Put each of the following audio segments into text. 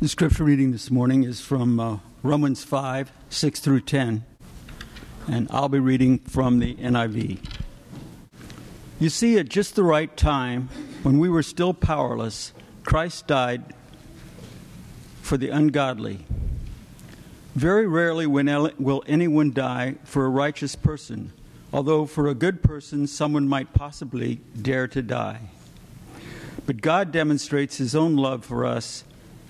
The scripture reading this morning is from uh, Romans 5 6 through 10, and I'll be reading from the NIV. You see, at just the right time, when we were still powerless, Christ died for the ungodly. Very rarely will anyone die for a righteous person, although for a good person, someone might possibly dare to die. But God demonstrates his own love for us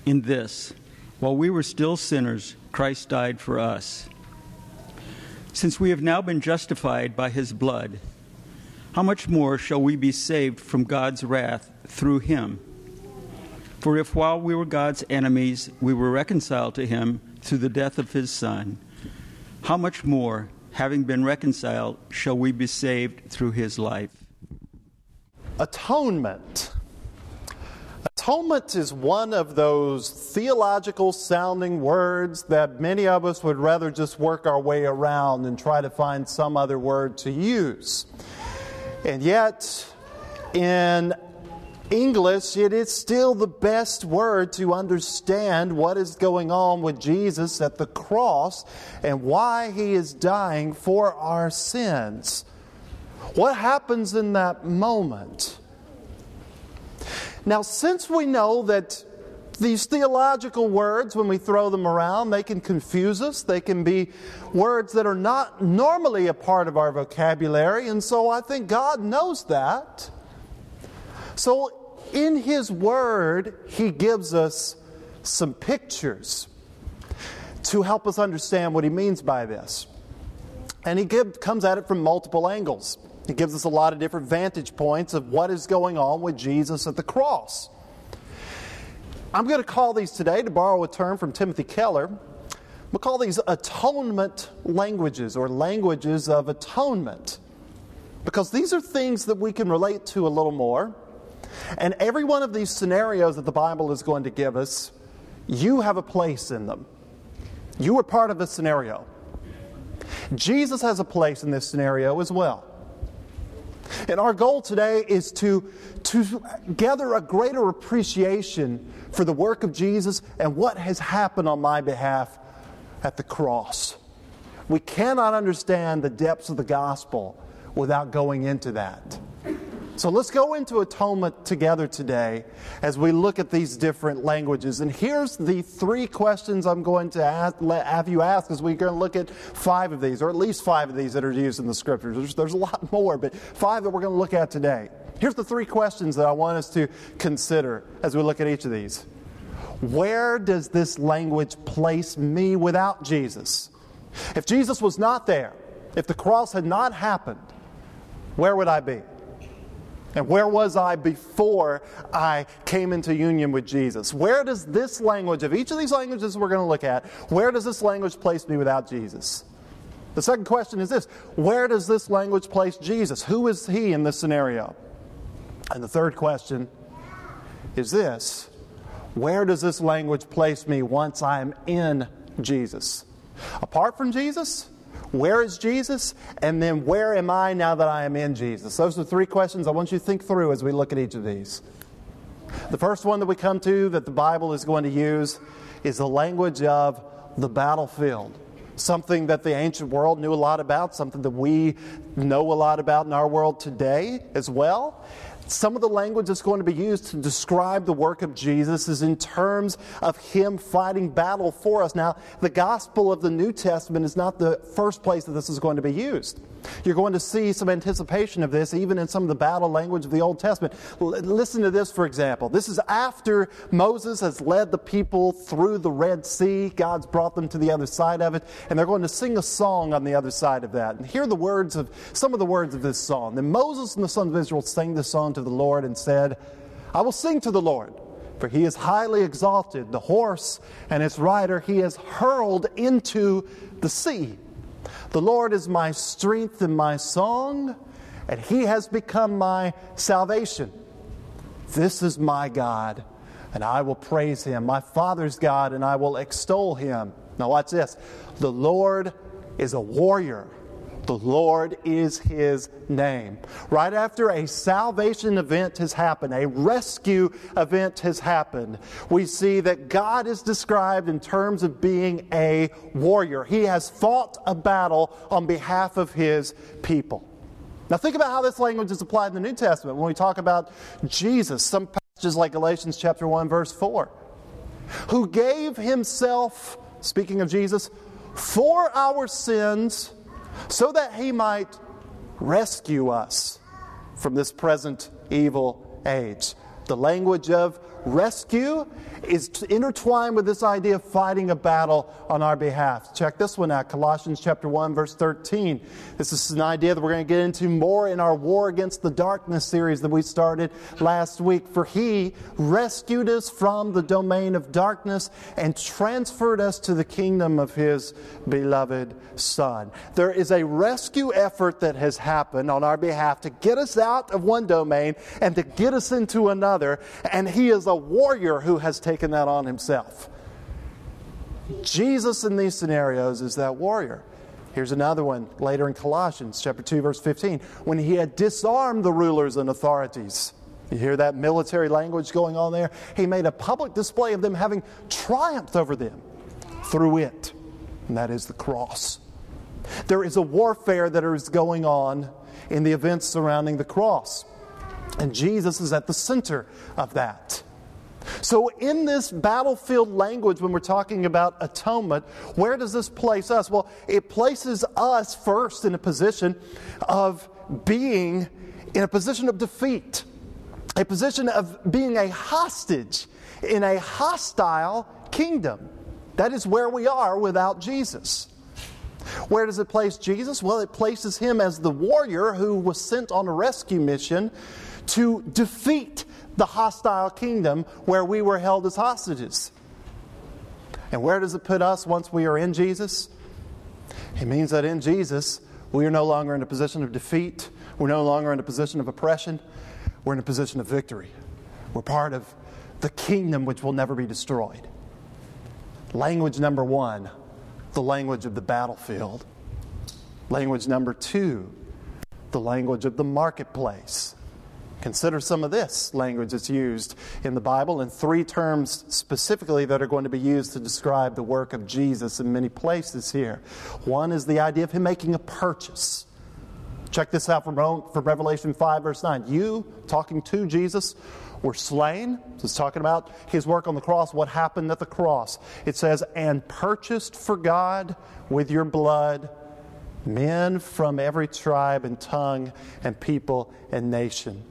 in this while we were still sinners, Christ died for us. Since we have now been justified by his blood, how much more shall we be saved from God's wrath through him? For if while we were God's enemies, we were reconciled to him through the death of his Son, how much more, having been reconciled, shall we be saved through his life? Atonement Atonement is one of those theological sounding words that many of us would rather just work our way around and try to find some other word to use. And yet, in English, it is still the best word to understand what is going on with Jesus at the cross and why he is dying for our sins. What happens in that moment? Now, since we know that these theological words, when we throw them around, they can confuse us. They can be words that are not normally a part of our vocabulary, and so I think God knows that. So, in His Word, He gives us some pictures to help us understand what He means by this. And He give, comes at it from multiple angles. It gives us a lot of different vantage points of what is going on with Jesus at the cross. I'm going to call these today, to borrow a term from Timothy Keller, we'll call these atonement languages or languages of atonement. Because these are things that we can relate to a little more. And every one of these scenarios that the Bible is going to give us, you have a place in them. You are part of a scenario. Jesus has a place in this scenario as well. And our goal today is to, to gather a greater appreciation for the work of Jesus and what has happened on my behalf at the cross. We cannot understand the depths of the gospel without going into that. So let's go into atonement together today as we look at these different languages. And here's the three questions I'm going to ask, have you ask as we're going to look at five of these, or at least five of these that are used in the scriptures. There's, there's a lot more, but five that we're going to look at today. Here's the three questions that I want us to consider as we look at each of these. Where does this language place me without Jesus? If Jesus was not there, if the cross had not happened, where would I be? And where was I before I came into union with Jesus? Where does this language, of each of these languages we're going to look at, where does this language place me without Jesus? The second question is this Where does this language place Jesus? Who is he in this scenario? And the third question is this Where does this language place me once I'm in Jesus? Apart from Jesus, where is Jesus? And then where am I now that I am in Jesus? Those are three questions I want you to think through as we look at each of these. The first one that we come to that the Bible is going to use is the language of the battlefield. Something that the ancient world knew a lot about, something that we know a lot about in our world today as well. Some of the language that's going to be used to describe the work of Jesus is in terms of Him fighting battle for us. Now, the gospel of the New Testament is not the first place that this is going to be used. You're going to see some anticipation of this even in some of the battle language of the Old Testament. listen to this, for example. This is after Moses has led the people through the Red Sea. God's brought them to the other side of it, and they're going to sing a song on the other side of that. And hear the words of some of the words of this song. Then Moses and the sons of Israel sang this song to the Lord and said, I will sing to the Lord. For he is highly exalted. The horse and its rider he has hurled into the sea. The Lord is my strength and my song, and He has become my salvation. This is my God, and I will praise Him, my Father's God, and I will extol Him. Now, watch this. The Lord is a warrior. The Lord is his name. Right after a salvation event has happened, a rescue event has happened, we see that God is described in terms of being a warrior. He has fought a battle on behalf of his people. Now, think about how this language is applied in the New Testament when we talk about Jesus. Some passages like Galatians chapter 1, verse 4, who gave himself, speaking of Jesus, for our sins so that he might rescue us from this present evil age. The language of rescue is intertwined with this idea of fighting a battle on our behalf. Check this one out Colossians chapter 1 verse 13. This is an idea that we're going to get into more in our War Against the Darkness series that we started last week. For he rescued us from the domain of darkness and transferred us to the kingdom of his beloved Son. There is a rescue effort that has happened on our behalf to get us out of one domain and to get us into another, and he is a warrior who has taken that on himself. Jesus in these scenarios is that warrior. Here's another one later in Colossians chapter 2 verse 15 when he had disarmed the rulers and authorities. You hear that military language going on there? He made a public display of them having triumphed over them through it. And that is the cross. There is a warfare that is going on in the events surrounding the cross. And Jesus is at the center of that. So, in this battlefield language, when we're talking about atonement, where does this place us? Well, it places us first in a position of being in a position of defeat, a position of being a hostage in a hostile kingdom. That is where we are without Jesus. Where does it place Jesus? Well, it places him as the warrior who was sent on a rescue mission to defeat the hostile kingdom where we were held as hostages. And where does it put us once we are in Jesus? It means that in Jesus, we are no longer in a position of defeat. We're no longer in a position of oppression. We're in a position of victory. We're part of the kingdom which will never be destroyed. Language number one, the language of the battlefield. Language number two, the language of the marketplace. Consider some of this language that's used in the Bible, and three terms specifically that are going to be used to describe the work of Jesus in many places here. One is the idea of him making a purchase. Check this out from, from Revelation 5, verse 9. You, talking to Jesus, were slain. It's talking about his work on the cross, what happened at the cross. It says, and purchased for God with your blood men from every tribe and tongue and people and nation.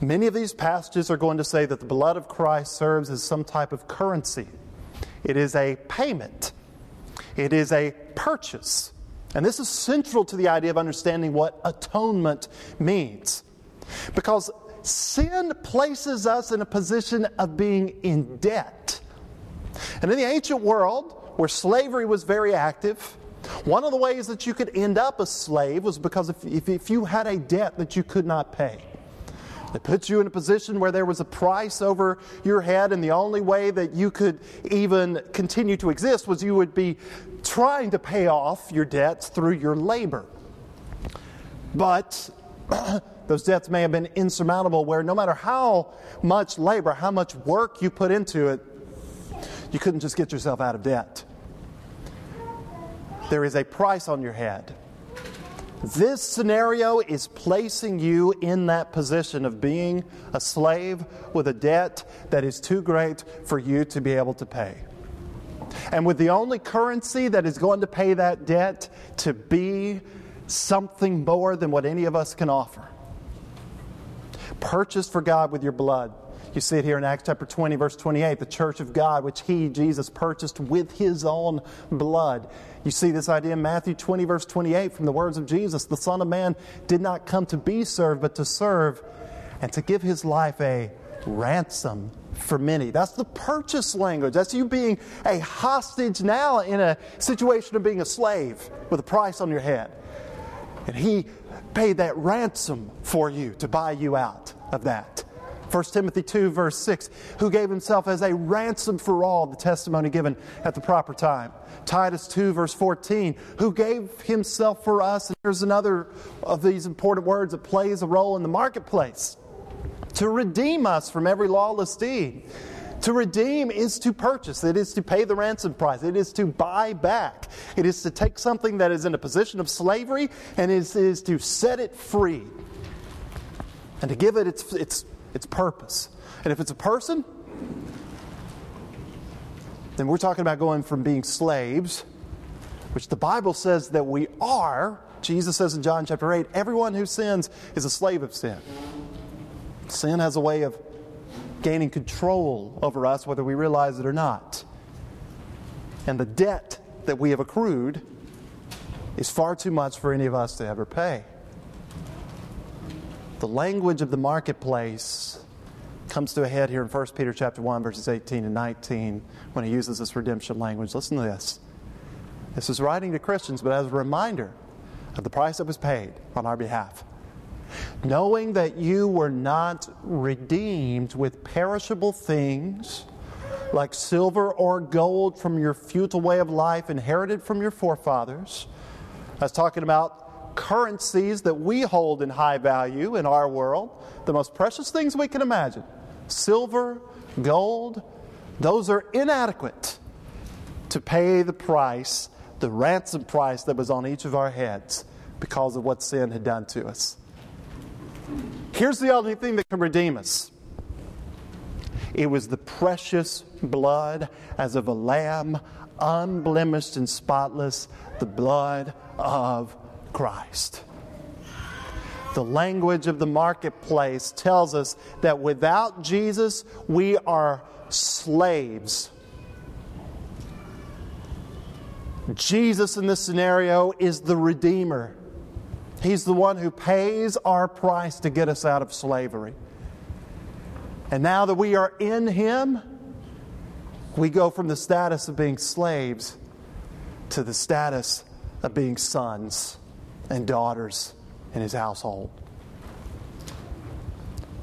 Many of these passages are going to say that the blood of Christ serves as some type of currency. It is a payment, it is a purchase. And this is central to the idea of understanding what atonement means. Because sin places us in a position of being in debt. And in the ancient world, where slavery was very active, one of the ways that you could end up a slave was because if, if, if you had a debt that you could not pay. It put you in a position where there was a price over your head, and the only way that you could even continue to exist was you would be trying to pay off your debts through your labor. But those debts may have been insurmountable, where no matter how much labor, how much work you put into it, you couldn't just get yourself out of debt. There is a price on your head. This scenario is placing you in that position of being a slave with a debt that is too great for you to be able to pay. And with the only currency that is going to pay that debt to be something more than what any of us can offer. Purchased for God with your blood. You see it here in Acts chapter 20, verse 28, the church of God, which he, Jesus, purchased with his own blood. You see this idea in Matthew 20, verse 28, from the words of Jesus the Son of Man did not come to be served, but to serve and to give his life a ransom for many. That's the purchase language. That's you being a hostage now in a situation of being a slave with a price on your head. And he paid that ransom for you to buy you out of that. 1 Timothy 2, verse 6, who gave himself as a ransom for all, the testimony given at the proper time. Titus 2, verse 14, who gave himself for us. And here's another of these important words that plays a role in the marketplace to redeem us from every lawless deed. To redeem is to purchase, it is to pay the ransom price, it is to buy back, it is to take something that is in a position of slavery and it is to set it free and to give it its, its its purpose. And if it's a person, then we're talking about going from being slaves, which the Bible says that we are. Jesus says in John chapter 8, everyone who sins is a slave of sin. Sin has a way of gaining control over us, whether we realize it or not. And the debt that we have accrued is far too much for any of us to ever pay the language of the marketplace comes to a head here in 1 Peter chapter 1 verses 18 and 19 when he uses this redemption language. Listen to this. This is writing to Christians, but as a reminder of the price that was paid on our behalf. Knowing that you were not redeemed with perishable things like silver or gold from your futile way of life inherited from your forefathers. I was talking about currencies that we hold in high value in our world, the most precious things we can imagine silver, gold, those are inadequate to pay the price, the ransom price that was on each of our heads because of what sin had done to us. Here's the only thing that can redeem us it was the precious blood as of a lamb, unblemished and spotless, the blood of Christ. The language of the marketplace tells us that without Jesus, we are slaves. Jesus in this scenario is the Redeemer. He's the one who pays our price to get us out of slavery. And now that we are in Him, we go from the status of being slaves to the status of being sons and daughters in his household.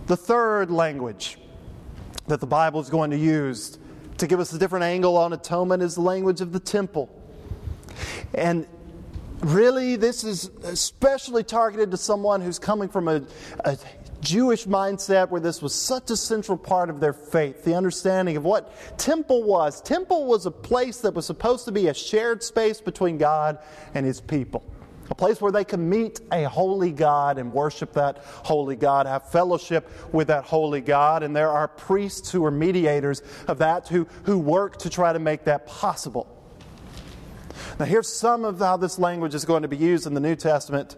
The third language that the Bible is going to use to give us a different angle on atonement is the language of the temple. And really, this is especially targeted to someone who's coming from a, a Jewish mindset where this was such a central part of their faith, the understanding of what temple was. Temple was a place that was supposed to be a shared space between God and his people a place where they can meet a holy God and worship that holy God, have fellowship with that holy God. And there are priests who are mediators of that who, who work to try to make that possible. Now, here's some of how this language is going to be used in the New Testament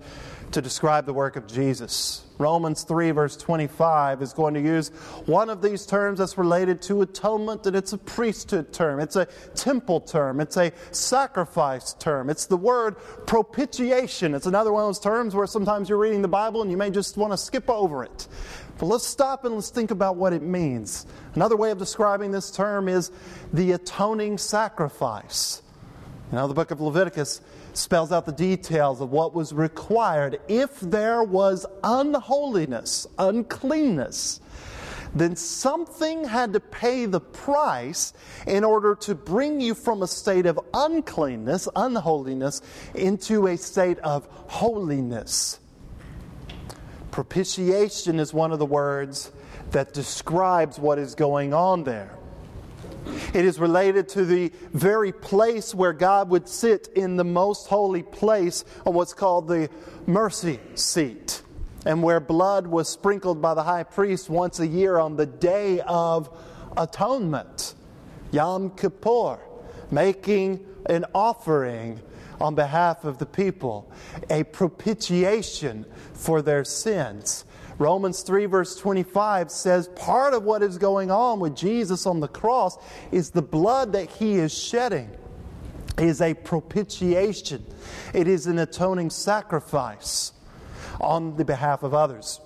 to describe the work of Jesus. Romans 3, verse 25, is going to use one of these terms that's related to atonement, and it's a priesthood term, it's a temple term, it's a sacrifice term. It's the word propitiation. It's another one of those terms where sometimes you're reading the Bible and you may just want to skip over it. But let's stop and let's think about what it means. Another way of describing this term is the atoning sacrifice. You know, the book of Leviticus spells out the details of what was required if there was unholiness, uncleanness. Then something had to pay the price in order to bring you from a state of uncleanness, unholiness, into a state of holiness. Propitiation is one of the words that describes what is going on there. It is related to the very place where God would sit in the most holy place on what's called the mercy seat, and where blood was sprinkled by the high priest once a year on the day of atonement, Yom Kippur, making an offering on behalf of the people, a propitiation for their sins. Romans 3, verse 25 says part of what is going on with Jesus on the cross is the blood that he is shedding is a propitiation, it is an atoning sacrifice on the behalf of others.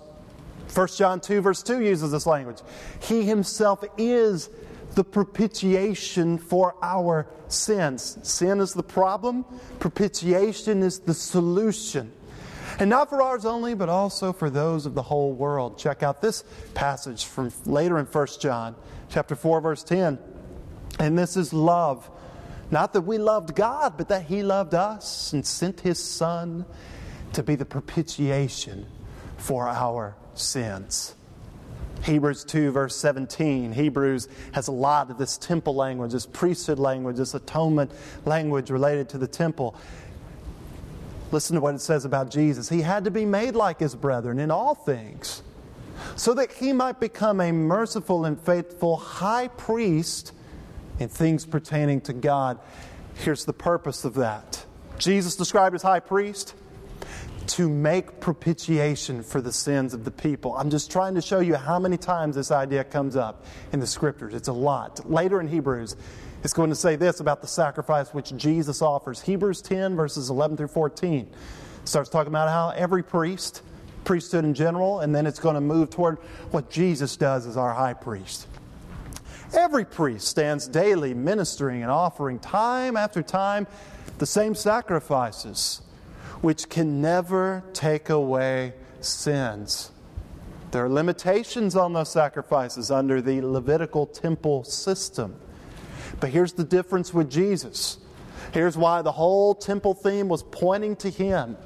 1 John 2, verse 2 uses this language. He himself is the propitiation for our sins. Sin is the problem, propitiation is the solution. And not for ours only, but also for those of the whole world. Check out this passage from later in 1 John, chapter 4, verse 10. And this is love. Not that we loved God, but that He loved us and sent His Son to be the propitiation for our sins. Hebrews 2, verse 17. Hebrews has a lot of this temple language, this priesthood language, this atonement language related to the temple. Listen to what it says about Jesus. He had to be made like his brethren in all things, so that he might become a merciful and faithful high priest in things pertaining to God. Here's the purpose of that Jesus described as high priest to make propitiation for the sins of the people. I'm just trying to show you how many times this idea comes up in the scriptures. It's a lot. Later in Hebrews, it's going to say this about the sacrifice which Jesus offers. Hebrews 10, verses 11 through 14, starts talking about how every priest, priesthood in general, and then it's going to move toward what Jesus does as our high priest. Every priest stands daily ministering and offering time after time the same sacrifices which can never take away sins. There are limitations on those sacrifices under the Levitical temple system. But here's the difference with Jesus. Here's why the whole temple theme was pointing to him.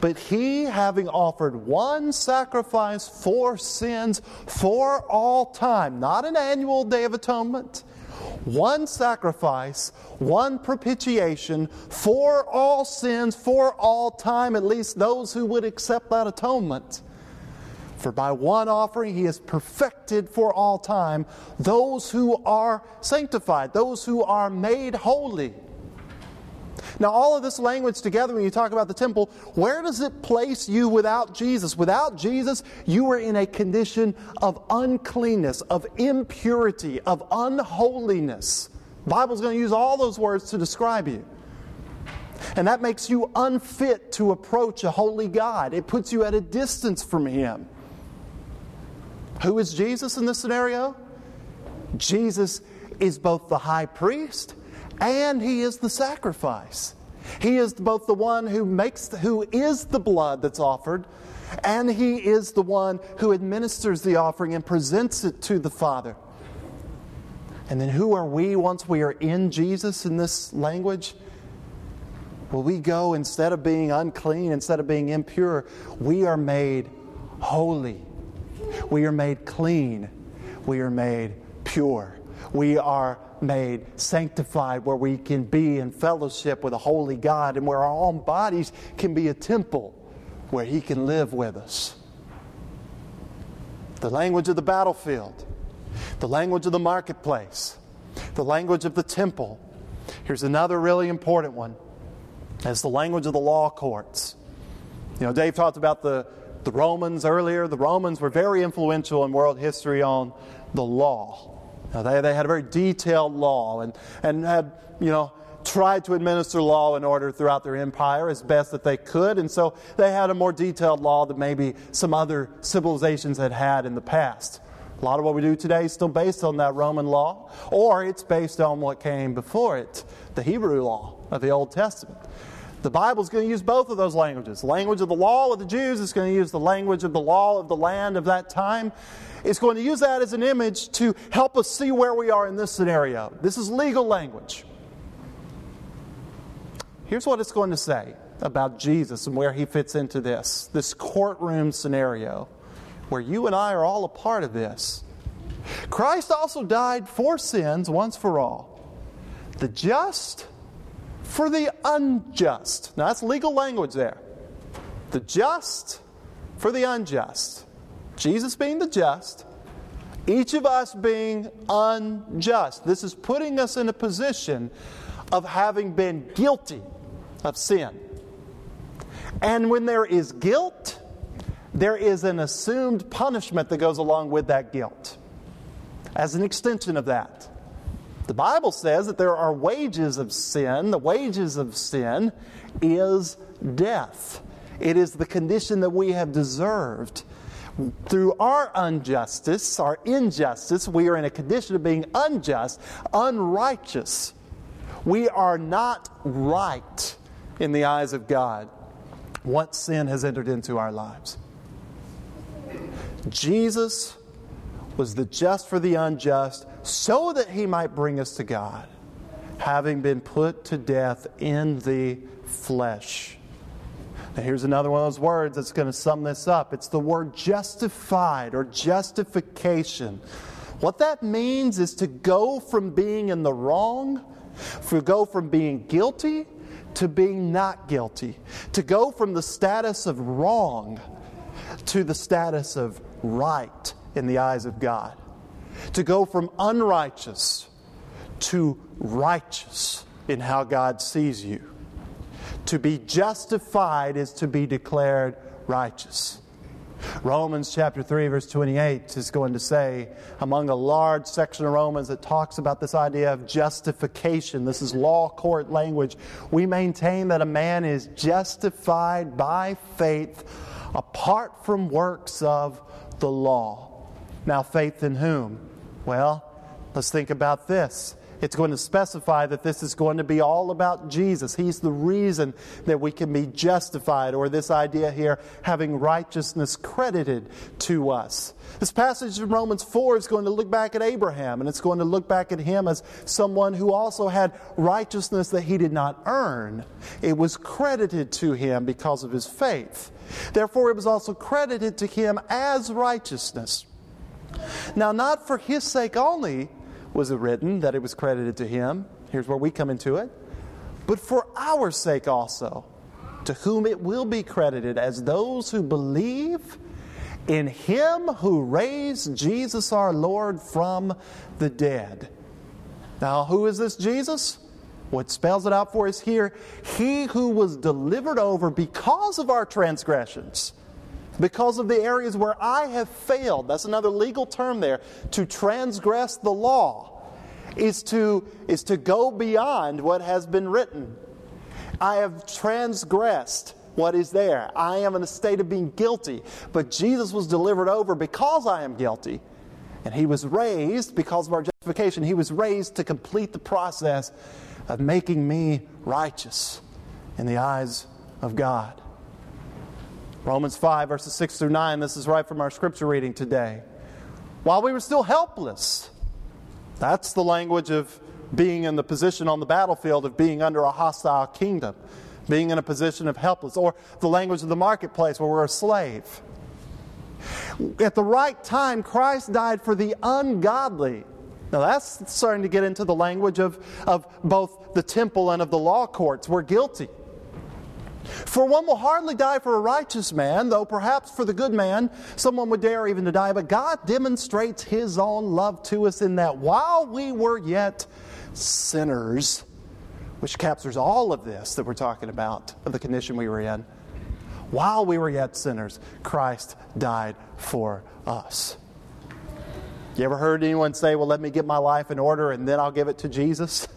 But he, having offered one sacrifice for sins for all time, not an annual day of atonement, one sacrifice, one propitiation for all sins, for all time, at least those who would accept that atonement. For by one offering he has perfected for all time those who are sanctified, those who are made holy. Now, all of this language together, when you talk about the temple, where does it place you without Jesus? Without Jesus, you are in a condition of uncleanness, of impurity, of unholiness. The Bible's going to use all those words to describe you. And that makes you unfit to approach a holy God. It puts you at a distance from Him. Who is Jesus in this scenario? Jesus is both the high priest and he is the sacrifice. He is both the one who makes who is the blood that's offered and he is the one who administers the offering and presents it to the Father. And then who are we once we are in Jesus in this language? Well, we go instead of being unclean, instead of being impure, we are made holy. We are made clean. We are made pure. We are made sanctified where we can be in fellowship with a holy God and where our own bodies can be a temple where He can live with us. The language of the battlefield, the language of the marketplace, the language of the temple. Here's another really important one. It's the language of the law courts. You know, Dave talked about the, the Romans earlier. The Romans were very influential in world history on the law. Now, they, they had a very detailed law and, and had, you know, tried to administer law and order throughout their empire as best that they could. And so they had a more detailed law than maybe some other civilizations had had in the past. A lot of what we do today is still based on that Roman law, or it's based on what came before it, the Hebrew law of the Old Testament. The Bible is going to use both of those languages. The language of the law of the Jews is going to use the language of the law of the land of that time. It's going to use that as an image to help us see where we are in this scenario. This is legal language. Here's what it's going to say about Jesus and where he fits into this this courtroom scenario where you and I are all a part of this. Christ also died for sins once for all, the just for the unjust. Now, that's legal language there. The just for the unjust. Jesus being the just, each of us being unjust. This is putting us in a position of having been guilty of sin. And when there is guilt, there is an assumed punishment that goes along with that guilt. As an extension of that, the Bible says that there are wages of sin. The wages of sin is death. It is the condition that we have deserved through our injustice, our injustice, we are in a condition of being unjust, unrighteous. We are not right in the eyes of God. once sin has entered into our lives. Jesus was the just for the unjust so that he might bring us to God, having been put to death in the flesh. Now, here's another one of those words that's going to sum this up it's the word justified or justification. What that means is to go from being in the wrong, to go from being guilty to being not guilty, to go from the status of wrong to the status of right in the eyes of God, to go from unrighteous to righteous in how God sees you. To be justified is to be declared righteous. Romans chapter 3, verse 28 is going to say, among a large section of Romans that talks about this idea of justification, this is law court language. We maintain that a man is justified by faith apart from works of the law. Now, faith in whom? Well, let's think about this. It's going to specify that this is going to be all about Jesus. He's the reason that we can be justified, or this idea here, having righteousness credited to us. This passage in Romans 4 is going to look back at Abraham, and it's going to look back at him as someone who also had righteousness that he did not earn. It was credited to him because of his faith. Therefore, it was also credited to him as righteousness. Now, not for his sake only was it written that it was credited to him. Here's where we come into it. But for our sake also, to whom it will be credited as those who believe in him who raised Jesus our Lord from the dead. Now, who is this Jesus? What spells it out for us here He who was delivered over because of our transgressions, because of the areas where I have failed. That's another legal term there. To transgress the law is to, is to go beyond what has been written. I have transgressed what is there. I am in a state of being guilty, but Jesus was delivered over because I am guilty. And he was raised because of our justification. He was raised to complete the process of making me righteous in the eyes of God. Romans 5, verses 6 through 9, this is right from our scripture reading today. While we were still helpless, that's the language of being in the position on the battlefield of being under a hostile kingdom, being in a position of helpless, or the language of the marketplace where we're a slave. At the right time, Christ died for the ungodly. Now, that's starting to get into the language of, of both the temple and of the law courts. We're guilty. For one will hardly die for a righteous man, though perhaps for the good man someone would dare even to die. But God demonstrates his own love to us in that while we were yet sinners, which captures all of this that we're talking about, of the condition we were in, while we were yet sinners, Christ died for us. You ever heard anyone say, Well, let me get my life in order and then I'll give it to Jesus?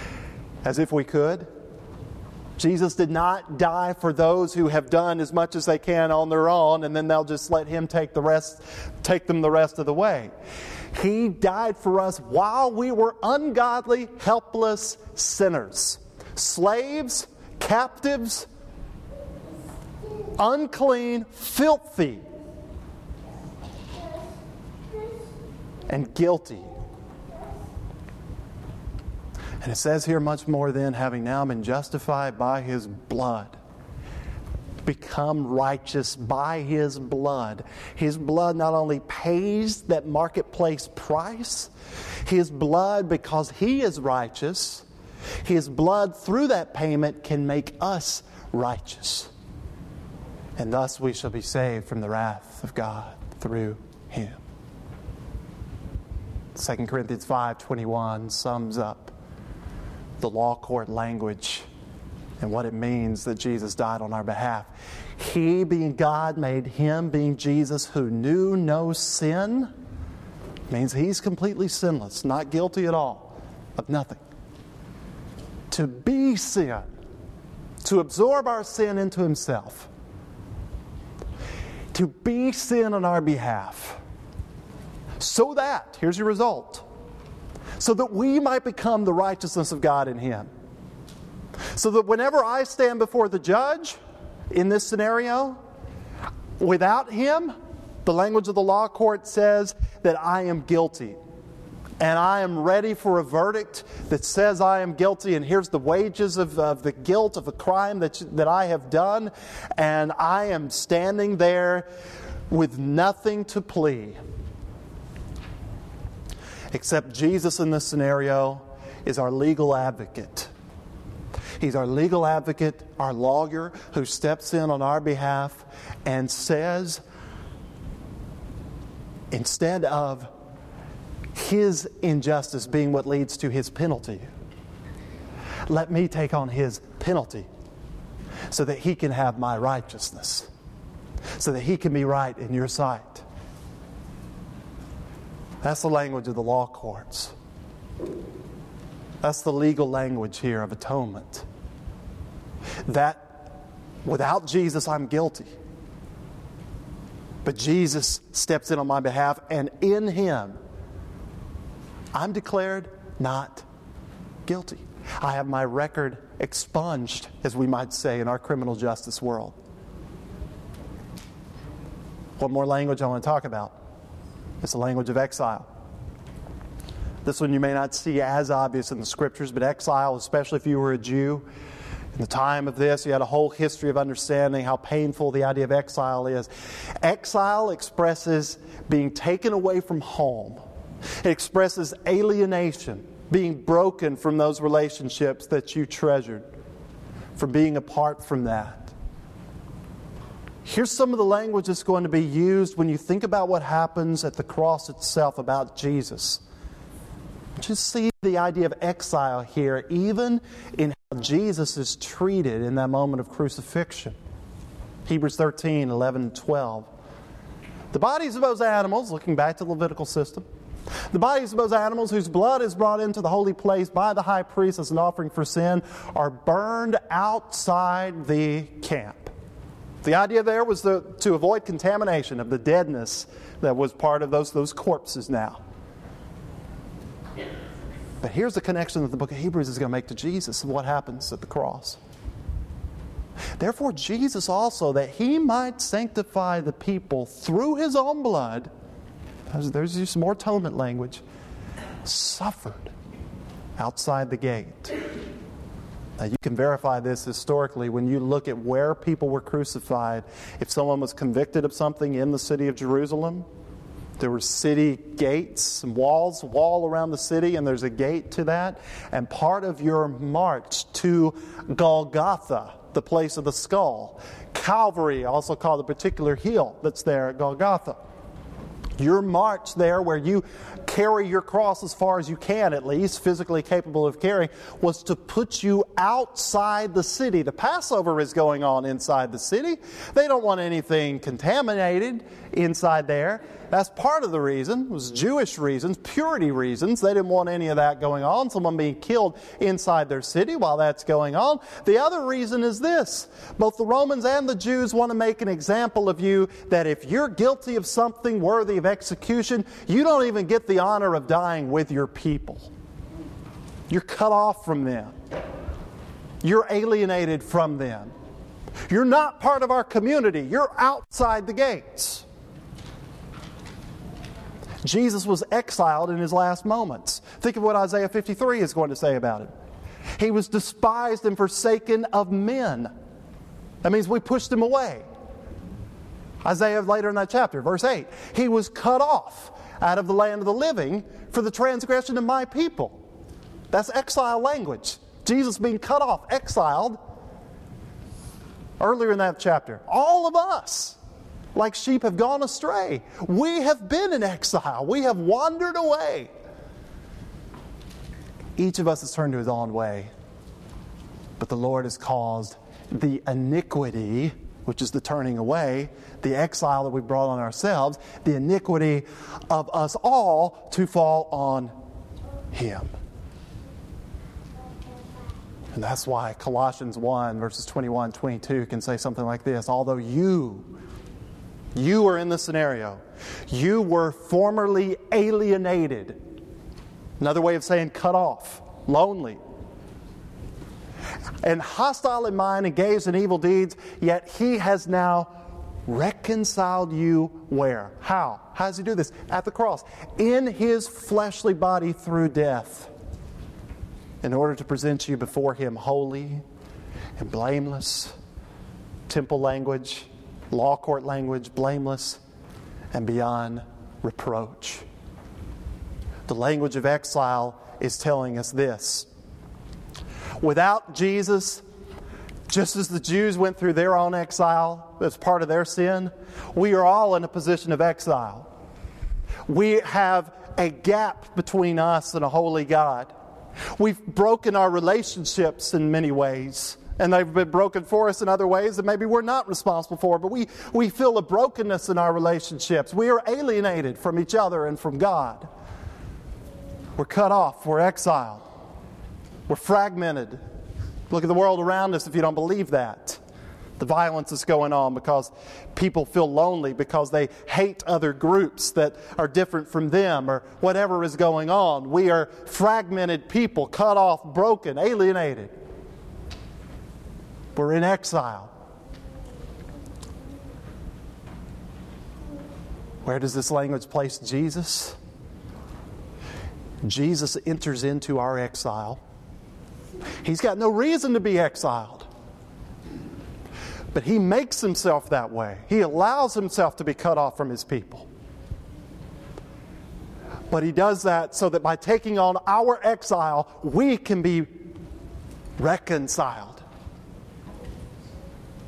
As if we could. Jesus did not die for those who have done as much as they can on their own and then they'll just let him take the rest take them the rest of the way. He died for us while we were ungodly, helpless sinners, slaves, captives, unclean, filthy, and guilty. And it says here much more than having now been justified by his blood, become righteous by his blood. His blood not only pays that marketplace price, his blood, because he is righteous, his blood through that payment can make us righteous. And thus we shall be saved from the wrath of God through him. 2 Corinthians 5:21 sums up the law court language and what it means that Jesus died on our behalf. He, being God, made him, being Jesus, who knew no sin, means he's completely sinless, not guilty at all of nothing. To be sin, to absorb our sin into himself, to be sin on our behalf, so that, here's your result so that we might become the righteousness of God in Him. So that whenever I stand before the judge, in this scenario, without him, the language of the law court says that I am guilty. And I am ready for a verdict that says I am guilty, and here's the wages of, of the guilt of a crime that, that I have done. And I am standing there with nothing to plea. Except Jesus in this scenario is our legal advocate. He's our legal advocate, our lawyer, who steps in on our behalf and says, instead of his injustice being what leads to his penalty, let me take on his penalty so that he can have my righteousness, so that he can be right in your sight. That's the language of the law courts. That's the legal language here of atonement. That without Jesus, I'm guilty. But Jesus steps in on my behalf, and in Him, I'm declared not guilty. I have my record expunged, as we might say in our criminal justice world. One more language I want to talk about it's the language of exile. This one you may not see as obvious in the scriptures, but exile, especially if you were a Jew, in the time of this, you had a whole history of understanding how painful the idea of exile is. Exile expresses being taken away from home, it expresses alienation, being broken from those relationships that you treasured, from being apart from that. Here's some of the language that's going to be used when you think about what happens at the cross itself about Jesus. Just see the idea of exile here, even in how Jesus is treated in that moment of crucifixion. Hebrews 13, 11, 12. The bodies of those animals, looking back to the Levitical system, the bodies of those animals whose blood is brought into the holy place by the high priest as an offering for sin are burned outside the camp. The idea there was to, to avoid contamination of the deadness that was part of those, those corpses now. But here's the connection that the book of Hebrews is going to make to Jesus and what happens at the cross. Therefore, Jesus also, that he might sanctify the people through his own blood, there's just more atonement language, suffered outside the gate. Now, you can verify this historically when you look at where people were crucified. If someone was convicted of something in the city of Jerusalem, there were city gates and walls, wall around the city, and there's a gate to that. And part of your march to Golgotha, the place of the skull, Calvary, also called the particular hill that's there at Golgotha. Your march there, where you carry your cross as far as you can, at least, physically capable of carrying, was to put you outside the city. The Passover is going on inside the city. They don't want anything contaminated inside there. That's part of the reason. It was Jewish reasons, purity reasons. They didn't want any of that going on, someone being killed inside their city while that's going on. The other reason is this both the Romans and the Jews want to make an example of you that if you're guilty of something worthy of execution, you don't even get the honor of dying with your people. You're cut off from them. You're alienated from them. You're not part of our community. You're outside the gates. Jesus was exiled in his last moments. Think of what Isaiah 53 is going to say about it. He was despised and forsaken of men. That means we pushed him away. Isaiah later in that chapter, verse 8, he was cut off out of the land of the living for the transgression of my people. That's exile language. Jesus being cut off, exiled. Earlier in that chapter, all of us like sheep have gone astray. We have been in exile, we have wandered away. Each of us has turned to his own way, but the Lord has caused the iniquity, which is the turning away, the exile that we brought on ourselves, the iniquity of us all to fall on him. And that's why Colossians 1, verses 21 22 can say something like this Although you you were in the scenario. You were formerly alienated. Another way of saying cut off, lonely. And hostile in mind, engaged in evil deeds, yet he has now reconciled you where? How? How does he do this? At the cross. In his fleshly body through death, in order to present you before him holy and blameless. Temple language, law court language, blameless and beyond reproach. The language of exile is telling us this. Without Jesus, just as the Jews went through their own exile as part of their sin, we are all in a position of exile. We have a gap between us and a holy God. We've broken our relationships in many ways, and they've been broken for us in other ways that maybe we're not responsible for, but we, we feel a brokenness in our relationships. We are alienated from each other and from God. We're cut off, we're exiled, we're fragmented. Look at the world around us if you don't believe that. The violence is going on because people feel lonely because they hate other groups that are different from them or whatever is going on. We are fragmented people, cut off, broken, alienated. We're in exile. Where does this language place Jesus? Jesus enters into our exile. He's got no reason to be exiled. But he makes himself that way. He allows himself to be cut off from his people. But he does that so that by taking on our exile, we can be reconciled,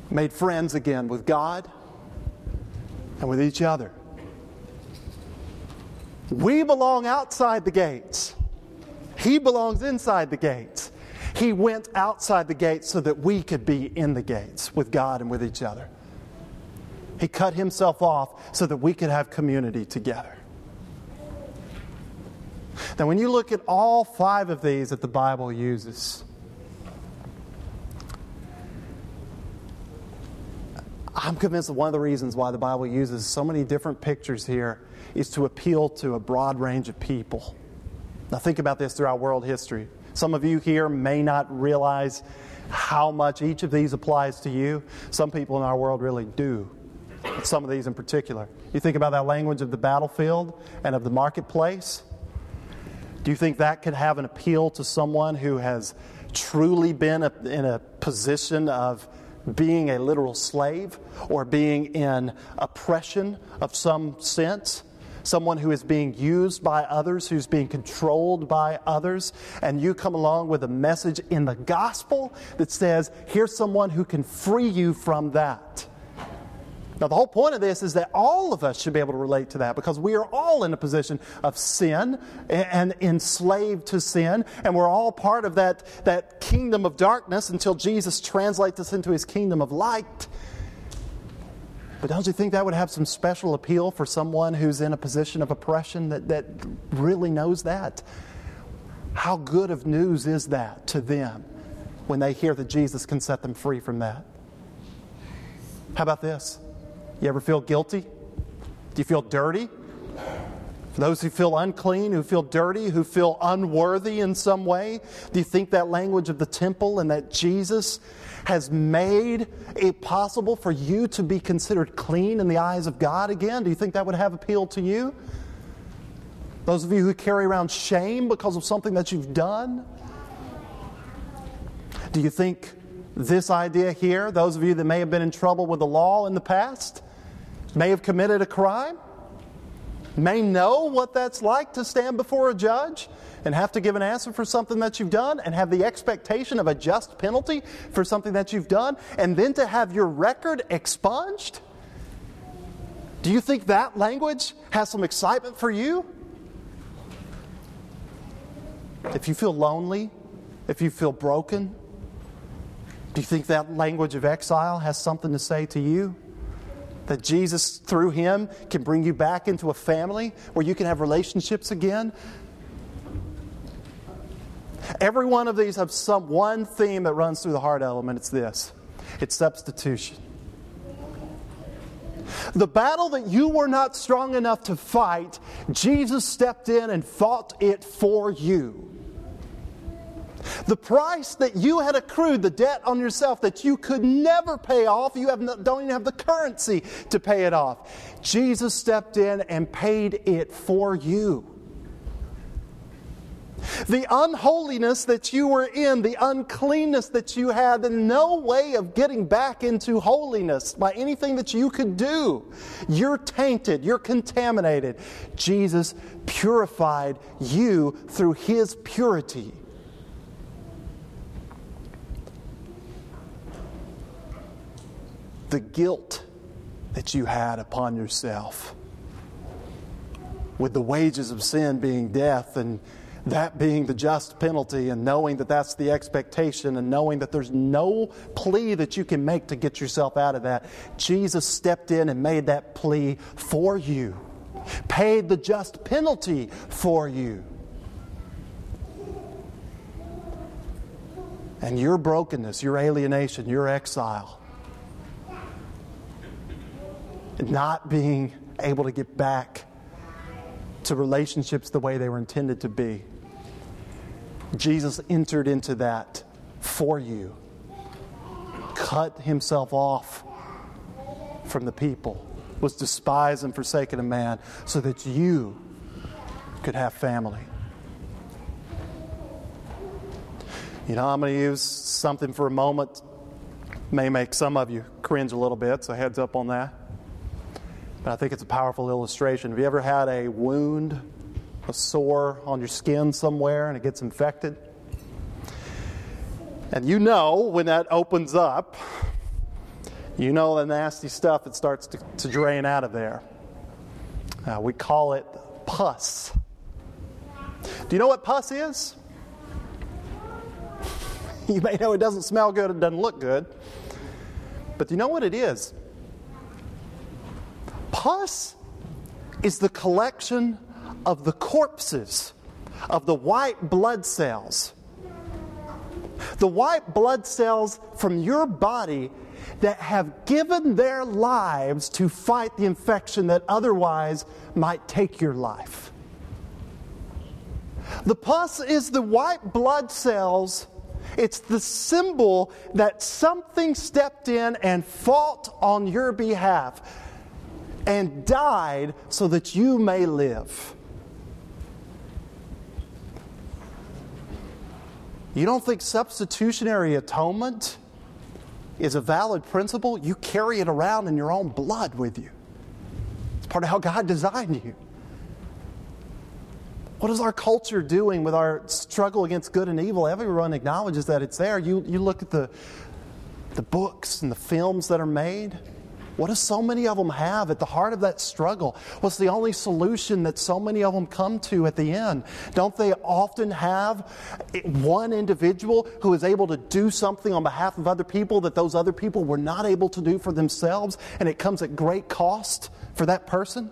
made friends again with God and with each other. We belong outside the gates. He belongs inside the gates. He went outside the gates so that we could be in the gates with God and with each other. He cut himself off so that we could have community together. Now, when you look at all five of these that the Bible uses, I'm convinced that one of the reasons why the Bible uses so many different pictures here is to appeal to a broad range of people. Now, think about this throughout world history. Some of you here may not realize how much each of these applies to you. Some people in our world really do. Some of these in particular. You think about that language of the battlefield and of the marketplace. Do you think that could have an appeal to someone who has truly been in a position of being a literal slave or being in oppression of some sense? Someone who is being used by others, who's being controlled by others, and you come along with a message in the gospel that says, here's someone who can free you from that. Now, the whole point of this is that all of us should be able to relate to that because we are all in a position of sin and enslaved to sin, and we're all part of that, that kingdom of darkness until Jesus translates us into his kingdom of light. But don't you think that would have some special appeal for someone who's in a position of oppression that, that really knows that? How good of news is that to them when they hear that Jesus can set them free from that? How about this? You ever feel guilty? Do you feel dirty? For those who feel unclean, who feel dirty, who feel unworthy in some way, do you think that language of the temple and that Jesus has made it possible for you to be considered clean in the eyes of God again? Do you think that would have appeal to you? Those of you who carry around shame because of something that you've done? Do you think this idea here, those of you that may have been in trouble with the law in the past, may have committed a crime, may know what that's like to stand before a judge and have to give an answer for something that you've done and have the expectation of a just penalty for something that you've done and then to have your record expunged? Do you think that language has some excitement for you? If you feel lonely, if you feel broken, do you think that language of exile has something to say to you? That Jesus, through him, can bring you back into a family where you can have relationships again? Every one of these have some one theme that runs through the heart element. It's this it's substitution. The battle that you were not strong enough to fight, Jesus stepped in and fought it for you. The price that you had accrued, the debt on yourself that you could never pay off, you have no, don't even have the currency to pay it off. Jesus stepped in and paid it for you. The unholiness that you were in, the uncleanness that you had, and no way of getting back into holiness by anything that you could do. You're tainted, you're contaminated. Jesus purified you through his purity. The guilt that you had upon yourself, with the wages of sin being death and that being the just penalty and knowing that that's the expectation and knowing that there's no plea that you can make to get yourself out of that, Jesus stepped in and made that plea for you, paid the just penalty for you. And your brokenness, your alienation, your exile, not being able to get back to relationships the way they were intended to be. Jesus entered into that for you, cut himself off from the people, was despised and forsaken of man, so that you could have family. You know, I'm going to use something for a moment, may make some of you cringe a little bit, so heads up on that. But I think it's a powerful illustration. Have you ever had a wound a sore on your skin somewhere and it gets infected. And you know when that opens up, you know the nasty stuff that starts to, to drain out of there. Uh, we call it pus. Do you know what pus is? you may know it doesn't smell good, it doesn't look good. But do you know what it is? Pus is the collection of the corpses of the white blood cells. The white blood cells from your body that have given their lives to fight the infection that otherwise might take your life. The pus is the white blood cells. It's the symbol that something stepped in and fought on your behalf and died so that you may live. You don't think substitutionary atonement is a valid principle? You carry it around in your own blood with you. It's part of how God designed you. What is our culture doing with our struggle against good and evil? Everyone acknowledges that it's there. You, you look at the, the books and the films that are made. What do so many of them have at the heart of that struggle? What's the only solution that so many of them come to at the end? Don't they often have one individual who is able to do something on behalf of other people that those other people were not able to do for themselves, and it comes at great cost for that person?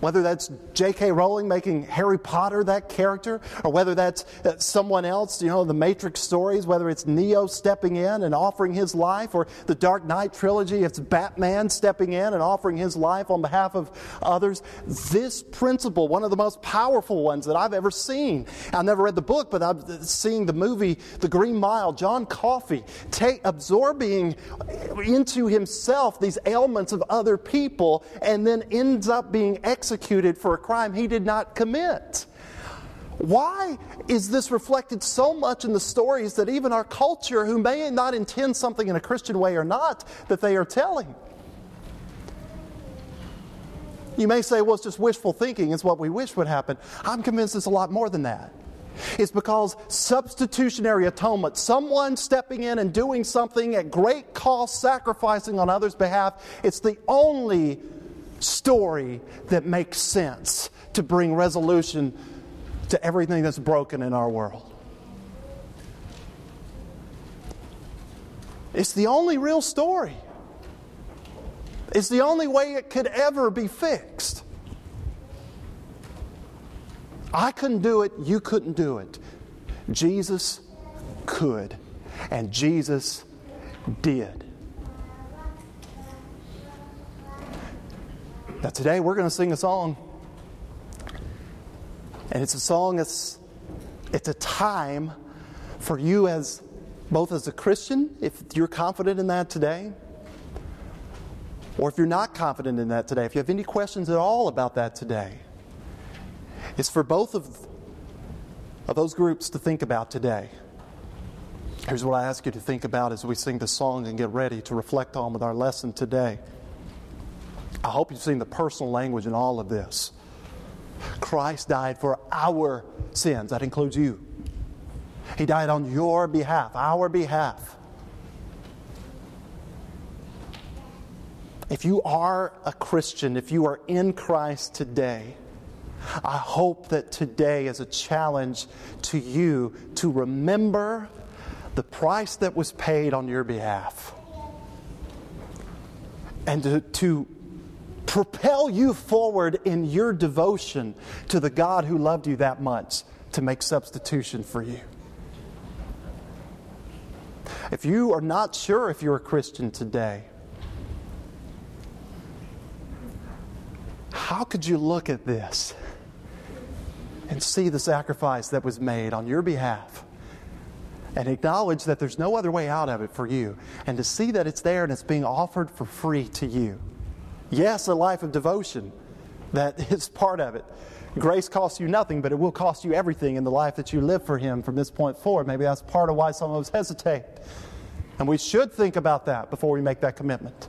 Whether that's J.K. Rowling making Harry Potter that character, or whether that's uh, someone else, you know, the Matrix stories, whether it's Neo stepping in and offering his life, or the Dark Knight trilogy, it's Batman stepping in and offering his life on behalf of others. This principle, one of the most powerful ones that I've ever seen. I've never read the book, but I've seen the movie The Green Mile, John Coffey, take, absorbing into himself these ailments of other people, and then ends up being executed executed for a crime he did not commit. Why is this reflected so much in the stories that even our culture, who may not intend something in a Christian way or not, that they are telling? You may say, well, it's just wishful thinking, it's what we wish would happen. I'm convinced it's a lot more than that. It's because substitutionary atonement, someone stepping in and doing something at great cost, sacrificing on others' behalf, it's the only story that makes sense to bring resolution to everything that's broken in our world. It's the only real story. It's the only way it could ever be fixed. I couldn't do it, you couldn't do it. Jesus could, and Jesus did. Now, today we're going to sing a song. And it's a song that's It's a time for you as both as a Christian, if you're confident in that today, or if you're not confident in that today, if you have any questions at all about that today, it's for both of, of those groups to think about today. Here's what I ask you to think about as we sing the song and get ready to reflect on with our lesson today. I hope you've seen the personal language in all of this. Christ died for our sins, that includes you. He died on your behalf, our behalf. If you are a Christian, if you are in Christ today, I hope that today is a challenge to you to remember the price that was paid on your behalf and to, to propel you forward in your devotion to the God who loved you that much to make substitution for you. If you are not sure if you're a Christian today, how could you look at this and see the sacrifice that was made on your behalf and acknowledge that there's no other way out of it for you and to see that it's there and it's being offered for free to you? Yes, a life of devotion that is part of it. Grace costs you nothing, but it will cost you everything in the life that you live for Him from this point forward. Maybe that's part of why some of us hesitate. And we should think about that before we make that commitment.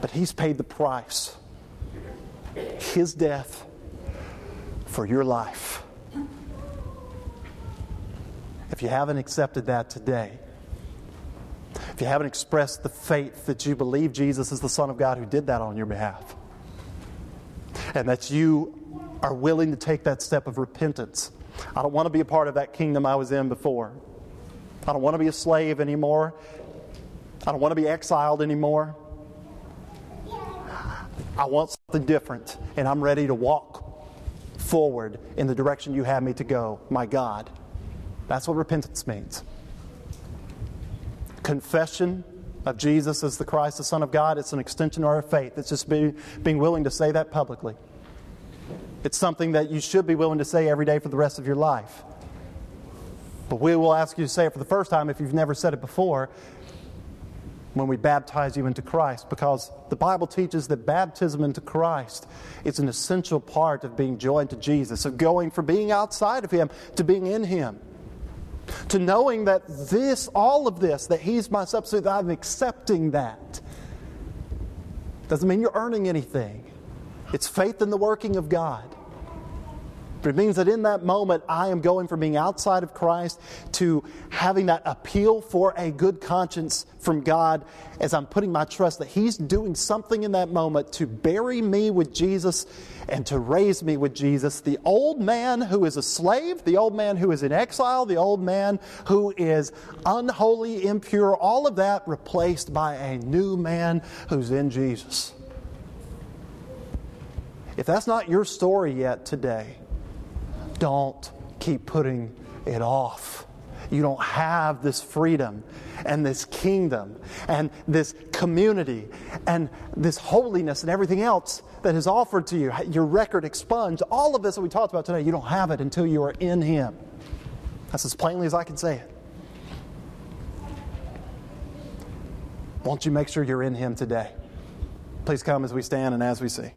But He's paid the price His death for your life. If you haven't accepted that today, if you haven't expressed the faith that you believe Jesus is the Son of God who did that on your behalf, and that you are willing to take that step of repentance. I don't want to be a part of that kingdom I was in before. I don't want to be a slave anymore. I don't want to be exiled anymore. I want something different, and I'm ready to walk forward in the direction you have me to go, my God. That's what repentance means. Confession of Jesus as the Christ, the Son of God, it's an extension of our faith. It's just being, being willing to say that publicly. It's something that you should be willing to say every day for the rest of your life. But we will ask you to say it for the first time if you've never said it before when we baptize you into Christ because the Bible teaches that baptism into Christ is an essential part of being joined to Jesus, of going from being outside of Him to being in Him to knowing that this, all of this, that He's my substitute, that I'm accepting that. Doesn't mean you're earning anything. It's faith in the working of God. It means that in that moment, I am going from being outside of Christ to having that appeal for a good conscience from God as I'm putting my trust that He's doing something in that moment to bury me with Jesus and to raise me with Jesus. The old man who is a slave, the old man who is in exile, the old man who is unholy, impure, all of that replaced by a new man who's in Jesus. If that's not your story yet today, don't keep putting it off. You don't have this freedom and this kingdom and this community and this holiness and everything else that is offered to you. Your record expunged. All of this that we talked about today, you don't have it until you are in Him. That's as plainly as I can say it. Won't you make sure you're in Him today? Please come as we stand and as we sing.